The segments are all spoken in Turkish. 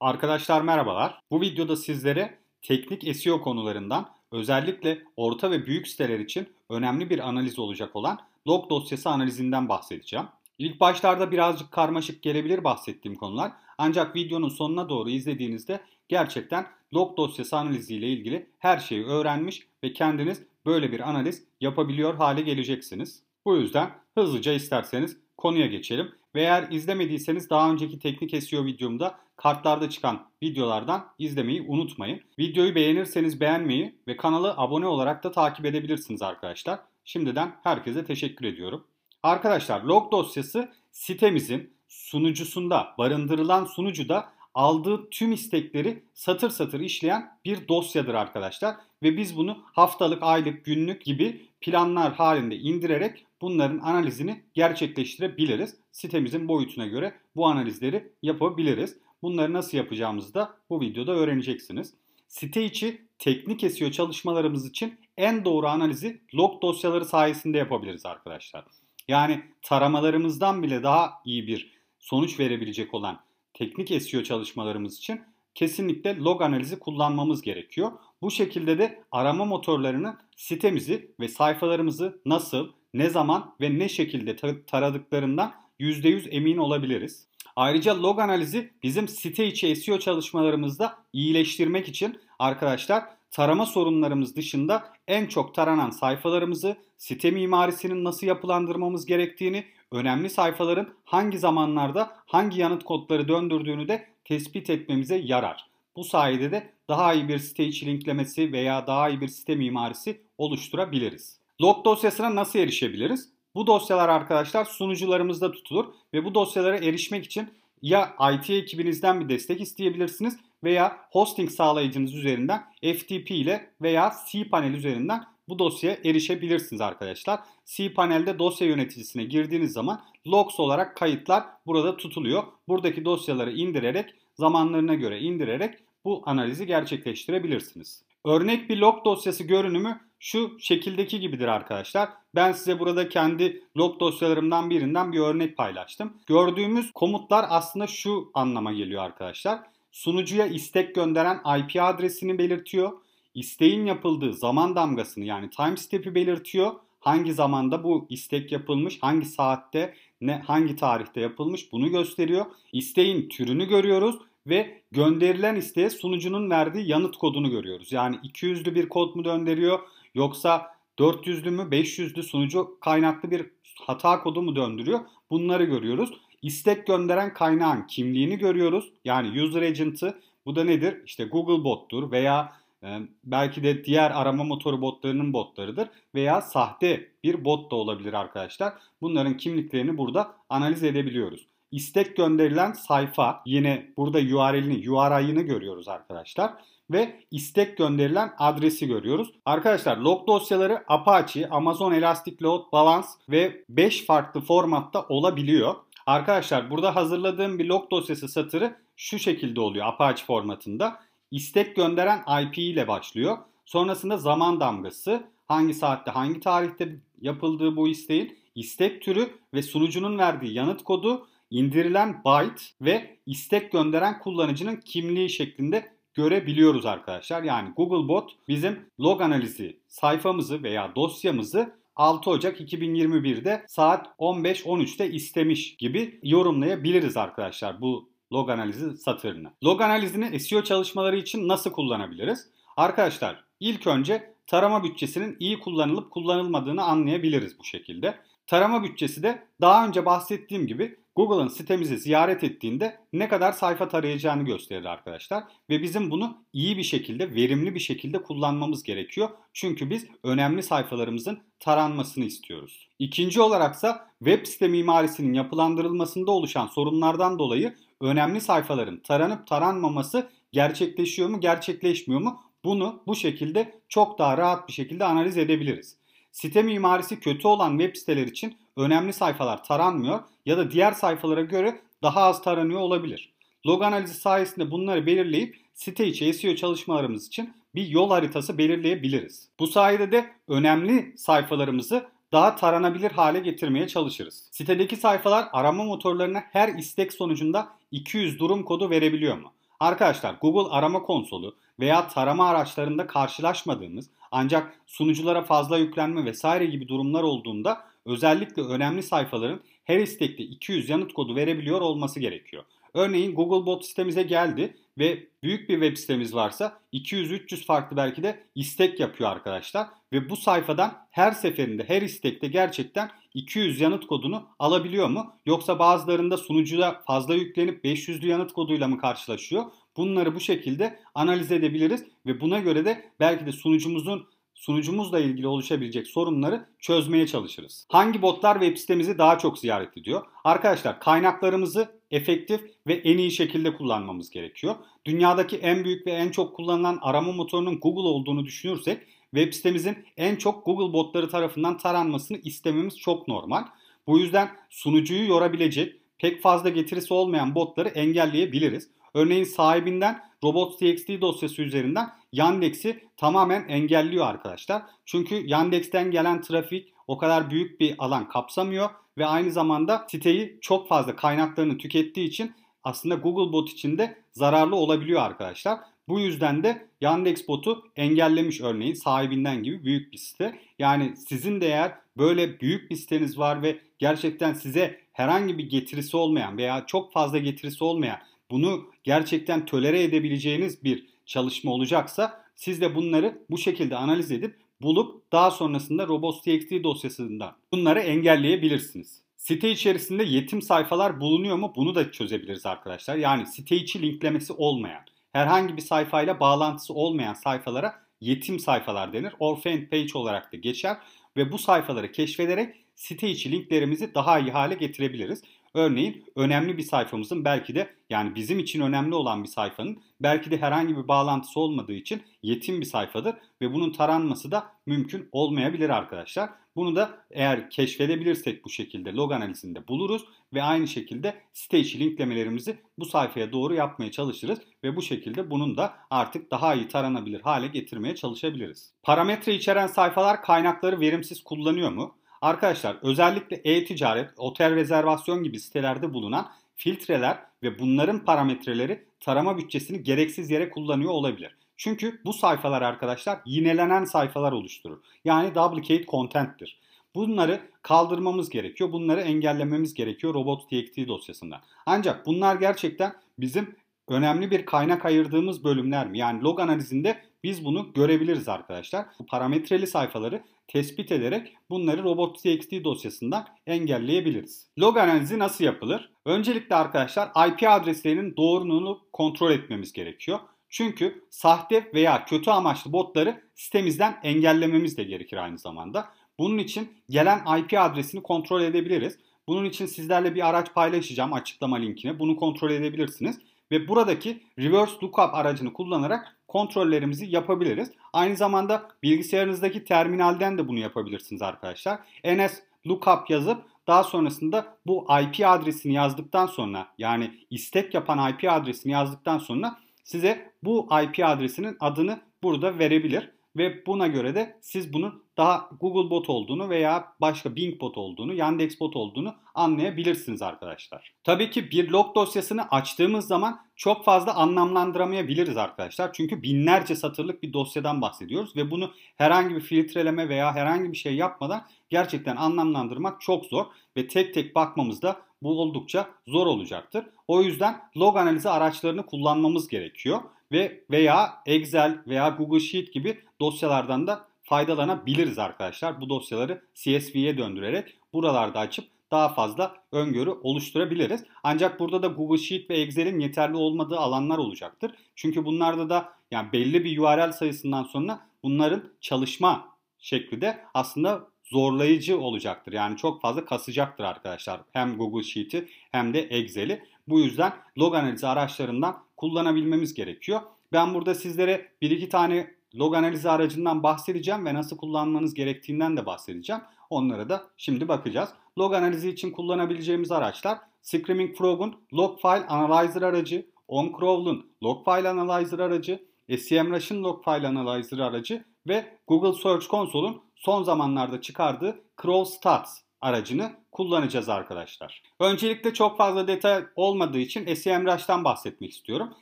Arkadaşlar merhabalar. Bu videoda sizlere teknik SEO konularından özellikle orta ve büyük siteler için önemli bir analiz olacak olan log dosyası analizinden bahsedeceğim. İlk başlarda birazcık karmaşık gelebilir bahsettiğim konular. Ancak videonun sonuna doğru izlediğinizde gerçekten log dosyası analiziyle ilgili her şeyi öğrenmiş ve kendiniz böyle bir analiz yapabiliyor hale geleceksiniz. Bu yüzden hızlıca isterseniz konuya geçelim. Ve eğer izlemediyseniz daha önceki teknik SEO videomda kartlarda çıkan videolardan izlemeyi unutmayın. Videoyu beğenirseniz beğenmeyi ve kanalı abone olarak da takip edebilirsiniz arkadaşlar. Şimdiden herkese teşekkür ediyorum. Arkadaşlar log dosyası sitemizin sunucusunda barındırılan sunucuda aldığı tüm istekleri satır satır işleyen bir dosyadır arkadaşlar. Ve biz bunu haftalık, aylık, günlük gibi planlar halinde indirerek bunların analizini gerçekleştirebiliriz. Sitemizin boyutuna göre bu analizleri yapabiliriz. Bunları nasıl yapacağımızı da bu videoda öğreneceksiniz. Site içi teknik SEO çalışmalarımız için en doğru analizi log dosyaları sayesinde yapabiliriz arkadaşlar. Yani taramalarımızdan bile daha iyi bir sonuç verebilecek olan teknik SEO çalışmalarımız için kesinlikle log analizi kullanmamız gerekiyor. Bu şekilde de arama motorlarının sitemizi ve sayfalarımızı nasıl, ne zaman ve ne şekilde taradıklarından %100 emin olabiliriz. Ayrıca log analizi bizim site içi SEO çalışmalarımızda iyileştirmek için arkadaşlar tarama sorunlarımız dışında en çok taranan sayfalarımızı, site mimarisinin nasıl yapılandırmamız gerektiğini, önemli sayfaların hangi zamanlarda hangi yanıt kodları döndürdüğünü de tespit etmemize yarar. Bu sayede de daha iyi bir site içi linklemesi veya daha iyi bir site mimarisi oluşturabiliriz. Log dosyasına nasıl erişebiliriz? Bu dosyalar arkadaşlar sunucularımızda tutulur ve bu dosyalara erişmek için ya IT ekibinizden bir destek isteyebilirsiniz veya hosting sağlayıcınız üzerinden FTP ile veya cPanel üzerinden bu dosyaya erişebilirsiniz arkadaşlar. cPanel'de dosya yöneticisine girdiğiniz zaman logs olarak kayıtlar burada tutuluyor. Buradaki dosyaları indirerek zamanlarına göre indirerek bu analizi gerçekleştirebilirsiniz. Örnek bir log dosyası görünümü şu şekildeki gibidir arkadaşlar. Ben size burada kendi log dosyalarımdan birinden bir örnek paylaştım. Gördüğümüz komutlar aslında şu anlama geliyor arkadaşlar. Sunucuya istek gönderen IP adresini belirtiyor. İsteğin yapıldığı zaman damgasını yani time step'i belirtiyor. Hangi zamanda bu istek yapılmış, hangi saatte, ne hangi tarihte yapılmış bunu gösteriyor. İsteğin türünü görüyoruz ve gönderilen isteğe sunucunun verdiği yanıt kodunu görüyoruz. Yani 200'lü bir kod mu gönderiyor yoksa 400'lü mü 500'lü sunucu kaynaklı bir hata kodu mu döndürüyor? Bunları görüyoruz. İstek gönderen kaynağın kimliğini görüyoruz. Yani user agent'ı bu da nedir? İşte Google bot'tur veya e, belki de diğer arama motoru botlarının botlarıdır veya sahte bir bot da olabilir arkadaşlar. Bunların kimliklerini burada analiz edebiliyoruz istek gönderilen sayfa yine burada URL'ini, URI'ını görüyoruz arkadaşlar ve istek gönderilen adresi görüyoruz. Arkadaşlar log dosyaları Apache, Amazon Elastic Load Balance ve 5 farklı formatta olabiliyor. Arkadaşlar burada hazırladığım bir log dosyası satırı şu şekilde oluyor Apache formatında. İstek gönderen IP ile başlıyor. Sonrasında zaman damgası, hangi saatte, hangi tarihte yapıldığı bu isteğin, istek türü ve sunucunun verdiği yanıt kodu indirilen byte ve istek gönderen kullanıcının kimliği şeklinde görebiliyoruz arkadaşlar. Yani Googlebot bizim log analizi sayfamızı veya dosyamızı 6 Ocak 2021'de saat 15-13'te istemiş gibi yorumlayabiliriz arkadaşlar bu log analizi satırını. Log analizini SEO çalışmaları için nasıl kullanabiliriz? Arkadaşlar ilk önce tarama bütçesinin iyi kullanılıp kullanılmadığını anlayabiliriz bu şekilde. Tarama bütçesi de daha önce bahsettiğim gibi Google'ın sitemizi ziyaret ettiğinde ne kadar sayfa tarayacağını gösterir arkadaşlar. Ve bizim bunu iyi bir şekilde, verimli bir şekilde kullanmamız gerekiyor. Çünkü biz önemli sayfalarımızın taranmasını istiyoruz. İkinci olaraksa web site mimarisinin yapılandırılmasında oluşan sorunlardan dolayı önemli sayfaların taranıp taranmaması gerçekleşiyor mu, gerçekleşmiyor mu? Bunu bu şekilde çok daha rahat bir şekilde analiz edebiliriz. Site mimarisi kötü olan web siteler için önemli sayfalar taranmıyor ya da diğer sayfalara göre daha az taranıyor olabilir. Log analizi sayesinde bunları belirleyip site içi SEO çalışmalarımız için bir yol haritası belirleyebiliriz. Bu sayede de önemli sayfalarımızı daha taranabilir hale getirmeye çalışırız. Sitedeki sayfalar arama motorlarına her istek sonucunda 200 durum kodu verebiliyor mu? Arkadaşlar Google arama konsolu veya tarama araçlarında karşılaşmadığımız ancak sunuculara fazla yüklenme vesaire gibi durumlar olduğunda özellikle önemli sayfaların her istekte 200 yanıt kodu verebiliyor olması gerekiyor. Örneğin Googlebot sitemize geldi ve büyük bir web sitemiz varsa 200-300 farklı belki de istek yapıyor arkadaşlar. Ve bu sayfadan her seferinde her istekte gerçekten 200 yanıt kodunu alabiliyor mu? Yoksa bazılarında sunucuda fazla yüklenip 500'lü yanıt koduyla mı karşılaşıyor? Bunları bu şekilde analiz edebiliriz ve buna göre de belki de sunucumuzun sunucumuzla ilgili oluşabilecek sorunları çözmeye çalışırız. Hangi botlar web sitemizi daha çok ziyaret ediyor? Arkadaşlar kaynaklarımızı efektif ve en iyi şekilde kullanmamız gerekiyor. Dünyadaki en büyük ve en çok kullanılan arama motorunun Google olduğunu düşünürsek web sitemizin en çok Google botları tarafından taranmasını istememiz çok normal. Bu yüzden sunucuyu yorabilecek pek fazla getirisi olmayan botları engelleyebiliriz. Örneğin sahibinden robots.txt dosyası üzerinden Yandex'i tamamen engelliyor arkadaşlar. Çünkü Yandex'ten gelen trafik o kadar büyük bir alan kapsamıyor ve aynı zamanda siteyi çok fazla kaynaklarını tükettiği için aslında Google bot için de zararlı olabiliyor arkadaşlar. Bu yüzden de Yandex botu engellemiş örneğin sahibinden gibi büyük bir site. Yani sizin de eğer böyle büyük bir siteniz var ve gerçekten size herhangi bir getirisi olmayan veya çok fazla getirisi olmayan bunu gerçekten tölere edebileceğiniz bir çalışma olacaksa siz de bunları bu şekilde analiz edip bulup daha sonrasında robots.txt dosyasından bunları engelleyebilirsiniz. Site içerisinde yetim sayfalar bulunuyor mu? Bunu da çözebiliriz arkadaşlar. Yani site içi linklemesi olmayan, herhangi bir sayfayla bağlantısı olmayan sayfalara yetim sayfalar denir. Orphan page olarak da geçer ve bu sayfaları keşfederek site içi linklerimizi daha iyi hale getirebiliriz. Örneğin önemli bir sayfamızın belki de yani bizim için önemli olan bir sayfanın belki de herhangi bir bağlantısı olmadığı için yetim bir sayfadır ve bunun taranması da mümkün olmayabilir arkadaşlar. Bunu da eğer keşfedebilirsek bu şekilde log analizinde buluruz ve aynı şekilde site içi linklemelerimizi bu sayfaya doğru yapmaya çalışırız ve bu şekilde bunun da artık daha iyi taranabilir hale getirmeye çalışabiliriz. Parametre içeren sayfalar kaynakları verimsiz kullanıyor mu? Arkadaşlar özellikle e-ticaret, otel rezervasyon gibi sitelerde bulunan filtreler ve bunların parametreleri tarama bütçesini gereksiz yere kullanıyor olabilir. Çünkü bu sayfalar arkadaşlar yinelenen sayfalar oluşturur. Yani duplicate content'tir. Bunları kaldırmamız gerekiyor. Bunları engellememiz gerekiyor robot.txt dosyasından. Ancak bunlar gerçekten bizim önemli bir kaynak ayırdığımız bölümler mi? Yani log analizinde biz bunu görebiliriz arkadaşlar. Bu parametreli sayfaları tespit ederek bunları robot.txt dosyasından engelleyebiliriz. Log analizi nasıl yapılır? Öncelikle arkadaşlar IP adreslerinin doğruluğunu kontrol etmemiz gerekiyor. Çünkü sahte veya kötü amaçlı botları sitemizden engellememiz de gerekir aynı zamanda. Bunun için gelen IP adresini kontrol edebiliriz. Bunun için sizlerle bir araç paylaşacağım açıklama linkine. Bunu kontrol edebilirsiniz. Ve buradaki reverse lookup aracını kullanarak kontrollerimizi yapabiliriz. Aynı zamanda bilgisayarınızdaki terminalden de bunu yapabilirsiniz arkadaşlar. ns lookup yazıp daha sonrasında bu IP adresini yazdıktan sonra yani istek yapan IP adresini yazdıktan sonra size bu IP adresinin adını burada verebilir ve buna göre de siz bunun daha Google bot olduğunu veya başka Bing bot olduğunu, Yandex bot olduğunu anlayabilirsiniz arkadaşlar. Tabii ki bir log dosyasını açtığımız zaman çok fazla anlamlandıramayabiliriz arkadaşlar. Çünkü binlerce satırlık bir dosyadan bahsediyoruz ve bunu herhangi bir filtreleme veya herhangi bir şey yapmadan gerçekten anlamlandırmak çok zor ve tek tek bakmamız da bu oldukça zor olacaktır. O yüzden log analizi araçlarını kullanmamız gerekiyor ve veya Excel veya Google Sheet gibi dosyalardan da faydalanabiliriz arkadaşlar. Bu dosyaları CSV'ye döndürerek buralarda açıp daha fazla öngörü oluşturabiliriz. Ancak burada da Google Sheet ve Excel'in yeterli olmadığı alanlar olacaktır. Çünkü bunlarda da yani belli bir URL sayısından sonra bunların çalışma şekli de aslında zorlayıcı olacaktır. Yani çok fazla kasacaktır arkadaşlar. Hem Google Sheet'i hem de Excel'i. Bu yüzden log analizi araçlarından kullanabilmemiz gerekiyor. Ben burada sizlere bir iki tane log analizi aracından bahsedeceğim ve nasıl kullanmanız gerektiğinden de bahsedeceğim. Onlara da şimdi bakacağız. Log analizi için kullanabileceğimiz araçlar Screaming Frog'un Log File Analyzer aracı, OnCrawl'un Log File Analyzer aracı, SEMrush'ın Log File Analyzer aracı ve Google Search Console'un son zamanlarda çıkardığı Crow Stats aracını kullanacağız arkadaşlar. Öncelikle çok fazla detay olmadığı için SEMrush'tan bahsetmek istiyorum.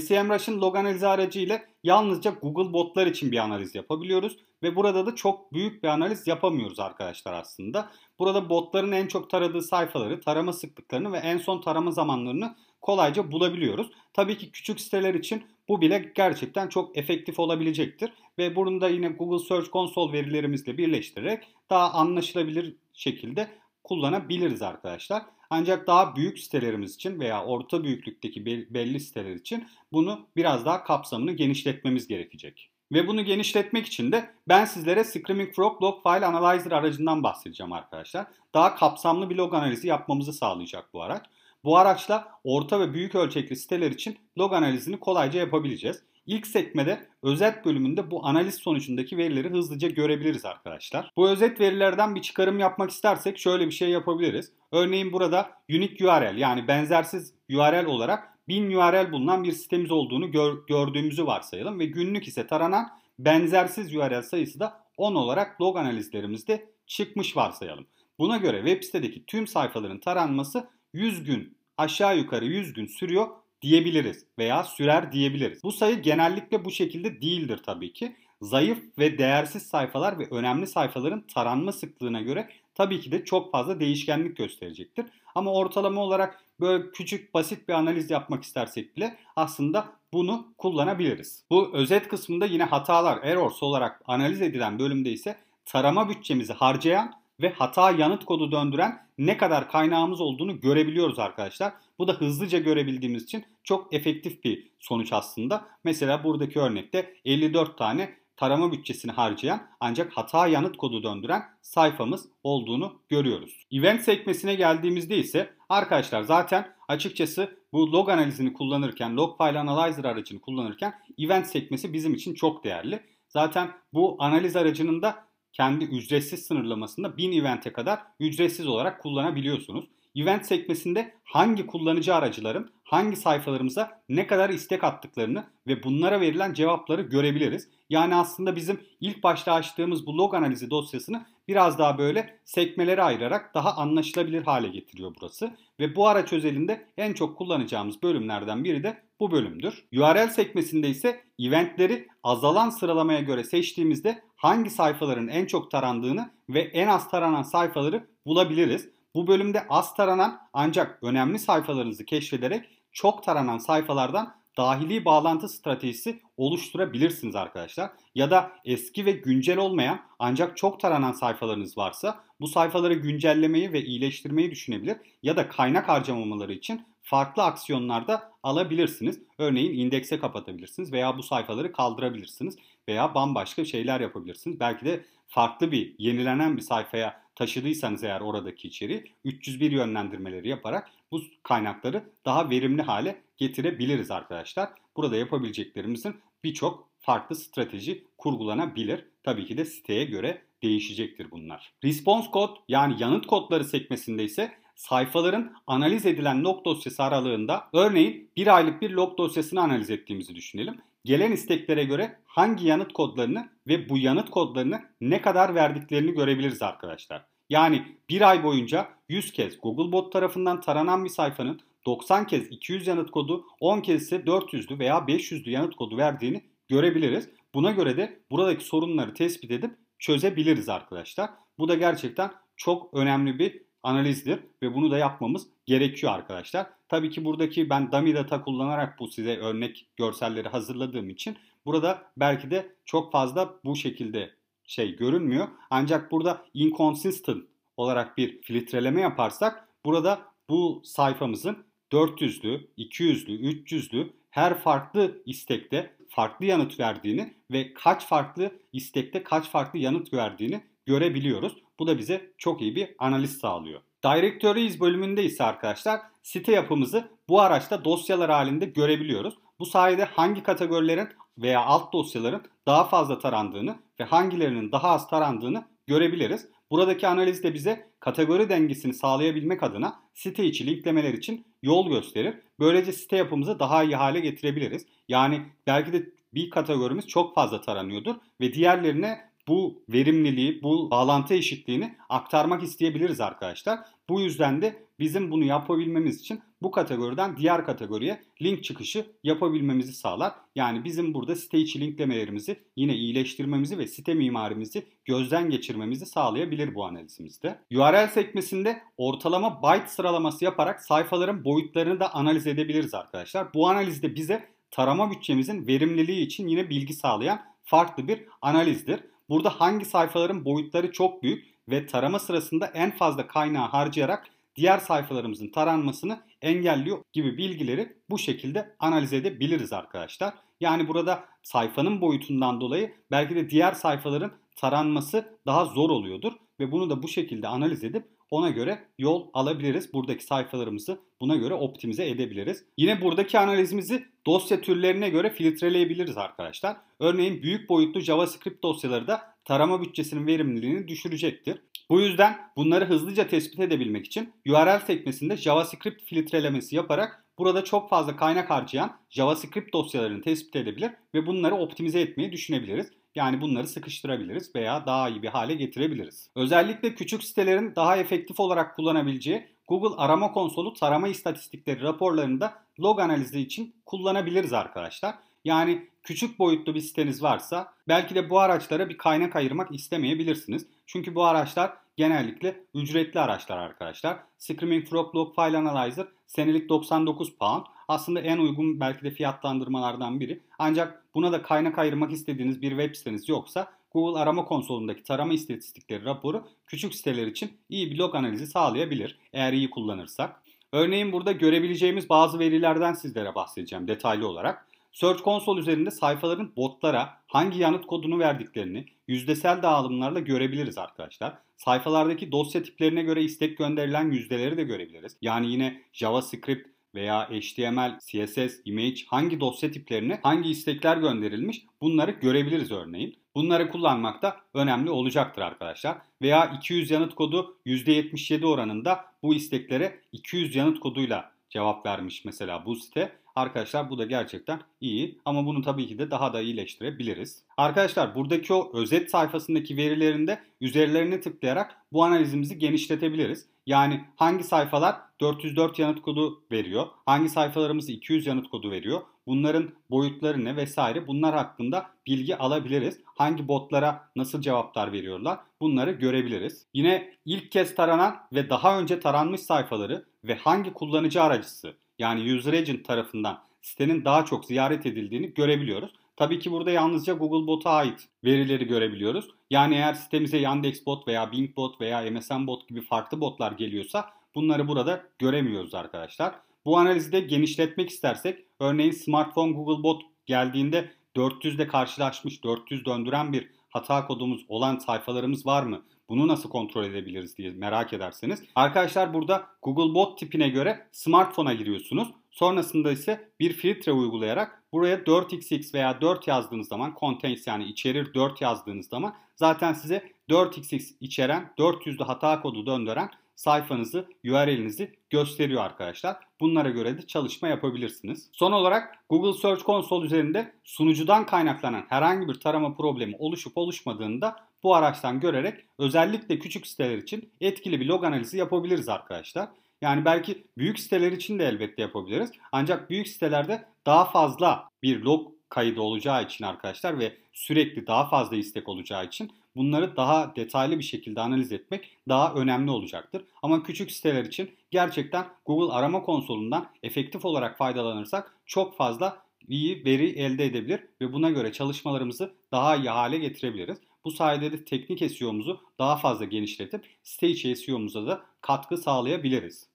SEMrush'ın log analizi aracı ile yalnızca Google botlar için bir analiz yapabiliyoruz ve burada da çok büyük bir analiz yapamıyoruz arkadaşlar aslında. Burada botların en çok taradığı sayfaları, tarama sıklıklarını ve en son tarama zamanlarını kolayca bulabiliyoruz. Tabii ki küçük siteler için bu bile gerçekten çok efektif olabilecektir. Ve bunu da yine Google Search Console verilerimizle birleştirerek daha anlaşılabilir şekilde kullanabiliriz arkadaşlar. Ancak daha büyük sitelerimiz için veya orta büyüklükteki belli siteler için bunu biraz daha kapsamını genişletmemiz gerekecek. Ve bunu genişletmek için de ben sizlere Screaming Frog Log File Analyzer aracından bahsedeceğim arkadaşlar. Daha kapsamlı bir log analizi yapmamızı sağlayacak bu araç. Bu araçla orta ve büyük ölçekli siteler için log analizini kolayca yapabileceğiz. İlk sekmede özet bölümünde bu analiz sonucundaki verileri hızlıca görebiliriz arkadaşlar. Bu özet verilerden bir çıkarım yapmak istersek şöyle bir şey yapabiliriz. Örneğin burada unique URL yani benzersiz URL olarak 1000 URL bulunan bir sitemiz olduğunu gör, gördüğümüzü varsayalım ve günlük ise taranan benzersiz URL sayısı da 10 olarak log analizlerimizde çıkmış varsayalım. Buna göre web sitedeki tüm sayfaların taranması 100 gün aşağı yukarı 100 gün sürüyor diyebiliriz veya sürer diyebiliriz. Bu sayı genellikle bu şekilde değildir tabii ki. Zayıf ve değersiz sayfalar ve önemli sayfaların taranma sıklığına göre tabii ki de çok fazla değişkenlik gösterecektir. Ama ortalama olarak böyle küçük basit bir analiz yapmak istersek bile aslında bunu kullanabiliriz. Bu özet kısmında yine hatalar, errors olarak analiz edilen bölümde ise tarama bütçemizi harcayan ve hata yanıt kodu döndüren ne kadar kaynağımız olduğunu görebiliyoruz arkadaşlar. Bu da hızlıca görebildiğimiz için çok efektif bir sonuç aslında. Mesela buradaki örnekte 54 tane tarama bütçesini harcayan ancak hata yanıt kodu döndüren sayfamız olduğunu görüyoruz. Event sekmesine geldiğimizde ise arkadaşlar zaten açıkçası bu log analizini kullanırken, log file analyzer aracını kullanırken event sekmesi bizim için çok değerli. Zaten bu analiz aracının da kendi ücretsiz sınırlamasında 1000 event'e kadar ücretsiz olarak kullanabiliyorsunuz. Event sekmesinde hangi kullanıcı aracıların hangi sayfalarımıza ne kadar istek attıklarını ve bunlara verilen cevapları görebiliriz. Yani aslında bizim ilk başta açtığımız bu log analizi dosyasını biraz daha böyle sekmelere ayırarak daha anlaşılabilir hale getiriyor burası. Ve bu araç özelinde en çok kullanacağımız bölümlerden biri de bu bölümdür. URL sekmesinde ise eventleri azalan sıralamaya göre seçtiğimizde hangi sayfaların en çok tarandığını ve en az taranan sayfaları bulabiliriz. Bu bölümde az taranan ancak önemli sayfalarınızı keşfederek çok taranan sayfalardan dahili bağlantı stratejisi oluşturabilirsiniz arkadaşlar. Ya da eski ve güncel olmayan ancak çok taranan sayfalarınız varsa bu sayfaları güncellemeyi ve iyileştirmeyi düşünebilir ya da kaynak harcamamaları için farklı aksiyonlarda alabilirsiniz. Örneğin indekse kapatabilirsiniz veya bu sayfaları kaldırabilirsiniz veya bambaşka şeyler yapabilirsiniz. Belki de farklı bir yenilenen bir sayfaya taşıdıysanız eğer oradaki içeriği 301 yönlendirmeleri yaparak bu kaynakları daha verimli hale getirebiliriz arkadaşlar. Burada yapabileceklerimizin birçok farklı strateji kurgulanabilir. Tabii ki de siteye göre değişecektir bunlar. Response kod yani yanıt kodları sekmesinde ise sayfaların analiz edilen log dosyası aralığında örneğin bir aylık bir log dosyasını analiz ettiğimizi düşünelim. Gelen isteklere göre hangi yanıt kodlarını ve bu yanıt kodlarını ne kadar verdiklerini görebiliriz arkadaşlar. Yani bir ay boyunca 100 kez Googlebot tarafından taranan bir sayfanın 90 kez 200 yanıt kodu, 10 kez ise 400'lü veya 500'lü yanıt kodu verdiğini görebiliriz. Buna göre de buradaki sorunları tespit edip çözebiliriz arkadaşlar. Bu da gerçekten çok önemli bir analizdir ve bunu da yapmamız gerekiyor arkadaşlar. Tabii ki buradaki ben dummy data kullanarak bu size örnek görselleri hazırladığım için burada belki de çok fazla bu şekilde şey görünmüyor. Ancak burada inconsistent olarak bir filtreleme yaparsak burada bu sayfamızın 400'lü, 200'lü, 300'lü her farklı istekte farklı yanıt verdiğini ve kaç farklı istekte kaç farklı yanıt verdiğini görebiliyoruz. Bu da bize çok iyi bir analiz sağlıyor. Directories bölümünde ise arkadaşlar site yapımızı bu araçta dosyalar halinde görebiliyoruz. Bu sayede hangi kategorilerin veya alt dosyaların daha fazla tarandığını ve hangilerinin daha az tarandığını görebiliriz. Buradaki analiz de bize kategori dengesini sağlayabilmek adına site içi linklemeler için yol gösterir. Böylece site yapımızı daha iyi hale getirebiliriz. Yani belki de bir kategorimiz çok fazla taranıyordur ve diğerlerine bu verimliliği, bu bağlantı eşitliğini aktarmak isteyebiliriz arkadaşlar. Bu yüzden de bizim bunu yapabilmemiz için bu kategoriden diğer kategoriye link çıkışı yapabilmemizi sağlar. Yani bizim burada site içi linklemelerimizi yine iyileştirmemizi ve site mimarimizi gözden geçirmemizi sağlayabilir bu analizimizde. URL sekmesinde ortalama byte sıralaması yaparak sayfaların boyutlarını da analiz edebiliriz arkadaşlar. Bu analizde bize tarama bütçemizin verimliliği için yine bilgi sağlayan farklı bir analizdir. Burada hangi sayfaların boyutları çok büyük ve tarama sırasında en fazla kaynağı harcayarak diğer sayfalarımızın taranmasını engelliyor gibi bilgileri bu şekilde analiz edebiliriz arkadaşlar. Yani burada sayfanın boyutundan dolayı belki de diğer sayfaların taranması daha zor oluyordur ve bunu da bu şekilde analiz edip ona göre yol alabiliriz. Buradaki sayfalarımızı buna göre optimize edebiliriz. Yine buradaki analizimizi dosya türlerine göre filtreleyebiliriz arkadaşlar. Örneğin büyük boyutlu JavaScript dosyaları da tarama bütçesinin verimliliğini düşürecektir. Bu yüzden bunları hızlıca tespit edebilmek için URL sekmesinde JavaScript filtrelemesi yaparak burada çok fazla kaynak harcayan JavaScript dosyalarını tespit edebilir ve bunları optimize etmeyi düşünebiliriz. Yani bunları sıkıştırabiliriz veya daha iyi bir hale getirebiliriz. Özellikle küçük sitelerin daha efektif olarak kullanabileceği Google arama konsolu tarama istatistikleri raporlarında log analizi için kullanabiliriz arkadaşlar. Yani küçük boyutlu bir siteniz varsa belki de bu araçlara bir kaynak ayırmak istemeyebilirsiniz. Çünkü bu araçlar genellikle ücretli araçlar arkadaşlar. Screaming Frog Log File Analyzer senelik 99 pound. Aslında en uygun belki de fiyatlandırmalardan biri. Ancak buna da kaynak ayırmak istediğiniz bir web siteniz yoksa Google arama konsolundaki tarama istatistikleri raporu küçük siteler için iyi bir log analizi sağlayabilir eğer iyi kullanırsak. Örneğin burada görebileceğimiz bazı verilerden sizlere bahsedeceğim detaylı olarak. Search Console üzerinde sayfaların botlara hangi yanıt kodunu verdiklerini yüzdesel dağılımlarla görebiliriz arkadaşlar. Sayfalardaki dosya tiplerine göre istek gönderilen yüzdeleri de görebiliriz. Yani yine JavaScript veya HTML, CSS, image hangi dosya tiplerine hangi istekler gönderilmiş bunları görebiliriz örneğin. Bunları kullanmak da önemli olacaktır arkadaşlar. Veya 200 yanıt kodu %77 oranında bu isteklere 200 yanıt koduyla cevap vermiş mesela bu site. Arkadaşlar bu da gerçekten iyi ama bunu tabii ki de daha da iyileştirebiliriz. Arkadaşlar buradaki o özet sayfasındaki verilerinde üzerlerine tıklayarak bu analizimizi genişletebiliriz. Yani hangi sayfalar 404 yanıt kodu veriyor, hangi sayfalarımız 200 yanıt kodu veriyor, bunların boyutları ne vesaire bunlar hakkında bilgi alabiliriz. Hangi botlara nasıl cevaplar veriyorlar bunları görebiliriz. Yine ilk kez taranan ve daha önce taranmış sayfaları ve hangi kullanıcı aracısı yani user agent tarafından sitenin daha çok ziyaret edildiğini görebiliyoruz. Tabii ki burada yalnızca Google Bot'a ait verileri görebiliyoruz. Yani eğer sitemize Yandex Bot veya Bing Bot veya MSN Bot gibi farklı botlar geliyorsa bunları burada göremiyoruz arkadaşlar. Bu analizi de genişletmek istersek örneğin smartphone Google Bot geldiğinde 400'de karşılaşmış 400 döndüren bir hata kodumuz olan sayfalarımız var mı? Bunu nasıl kontrol edebiliriz diye merak ederseniz. Arkadaşlar burada Google Bot tipine göre smartphone'a giriyorsunuz. Sonrasında ise bir filtre uygulayarak buraya 4xx veya 4 yazdığınız zaman contains yani içerir 4 yazdığınız zaman zaten size 4xx içeren 400'lü hata kodu döndüren sayfanızı, URL'inizi gösteriyor arkadaşlar. Bunlara göre de çalışma yapabilirsiniz. Son olarak Google Search Console üzerinde sunucudan kaynaklanan herhangi bir tarama problemi oluşup oluşmadığında bu araçtan görerek özellikle küçük siteler için etkili bir log analizi yapabiliriz arkadaşlar. Yani belki büyük siteler için de elbette yapabiliriz. Ancak büyük sitelerde daha fazla bir log kaydı olacağı için arkadaşlar ve sürekli daha fazla istek olacağı için bunları daha detaylı bir şekilde analiz etmek daha önemli olacaktır. Ama küçük siteler için gerçekten Google arama konsolundan efektif olarak faydalanırsak çok fazla iyi veri elde edebilir ve buna göre çalışmalarımızı daha iyi hale getirebiliriz. Bu sayede de teknik SEO'muzu daha fazla genişletip site içi SEO'muza da katkı sağlayabiliriz.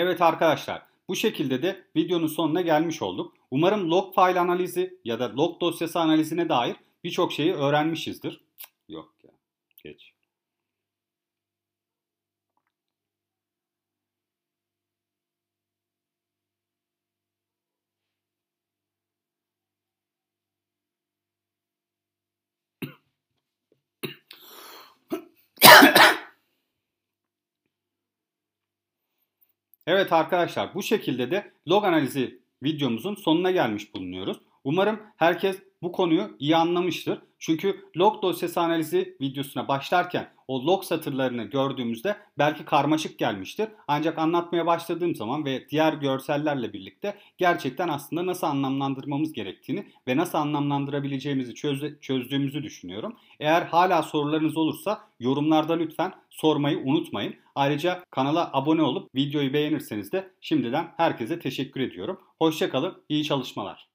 Evet arkadaşlar bu şekilde de videonun sonuna gelmiş olduk. Umarım log file analizi ya da log dosyası analizine dair birçok şeyi öğrenmişizdir. Yok ya geç. Evet arkadaşlar bu şekilde de log analizi videomuzun sonuna gelmiş bulunuyoruz. Umarım herkes bu konuyu iyi anlamıştır. Çünkü log dosyası analizi videosuna başlarken o log satırlarını gördüğümüzde belki karmaşık gelmiştir. Ancak anlatmaya başladığım zaman ve diğer görsellerle birlikte gerçekten aslında nasıl anlamlandırmamız gerektiğini ve nasıl anlamlandırabileceğimizi çöz çözdüğümüzü düşünüyorum. Eğer hala sorularınız olursa yorumlarda lütfen sormayı unutmayın. Ayrıca kanala abone olup videoyu beğenirseniz de şimdiden herkese teşekkür ediyorum. Hoşçakalın, iyi çalışmalar.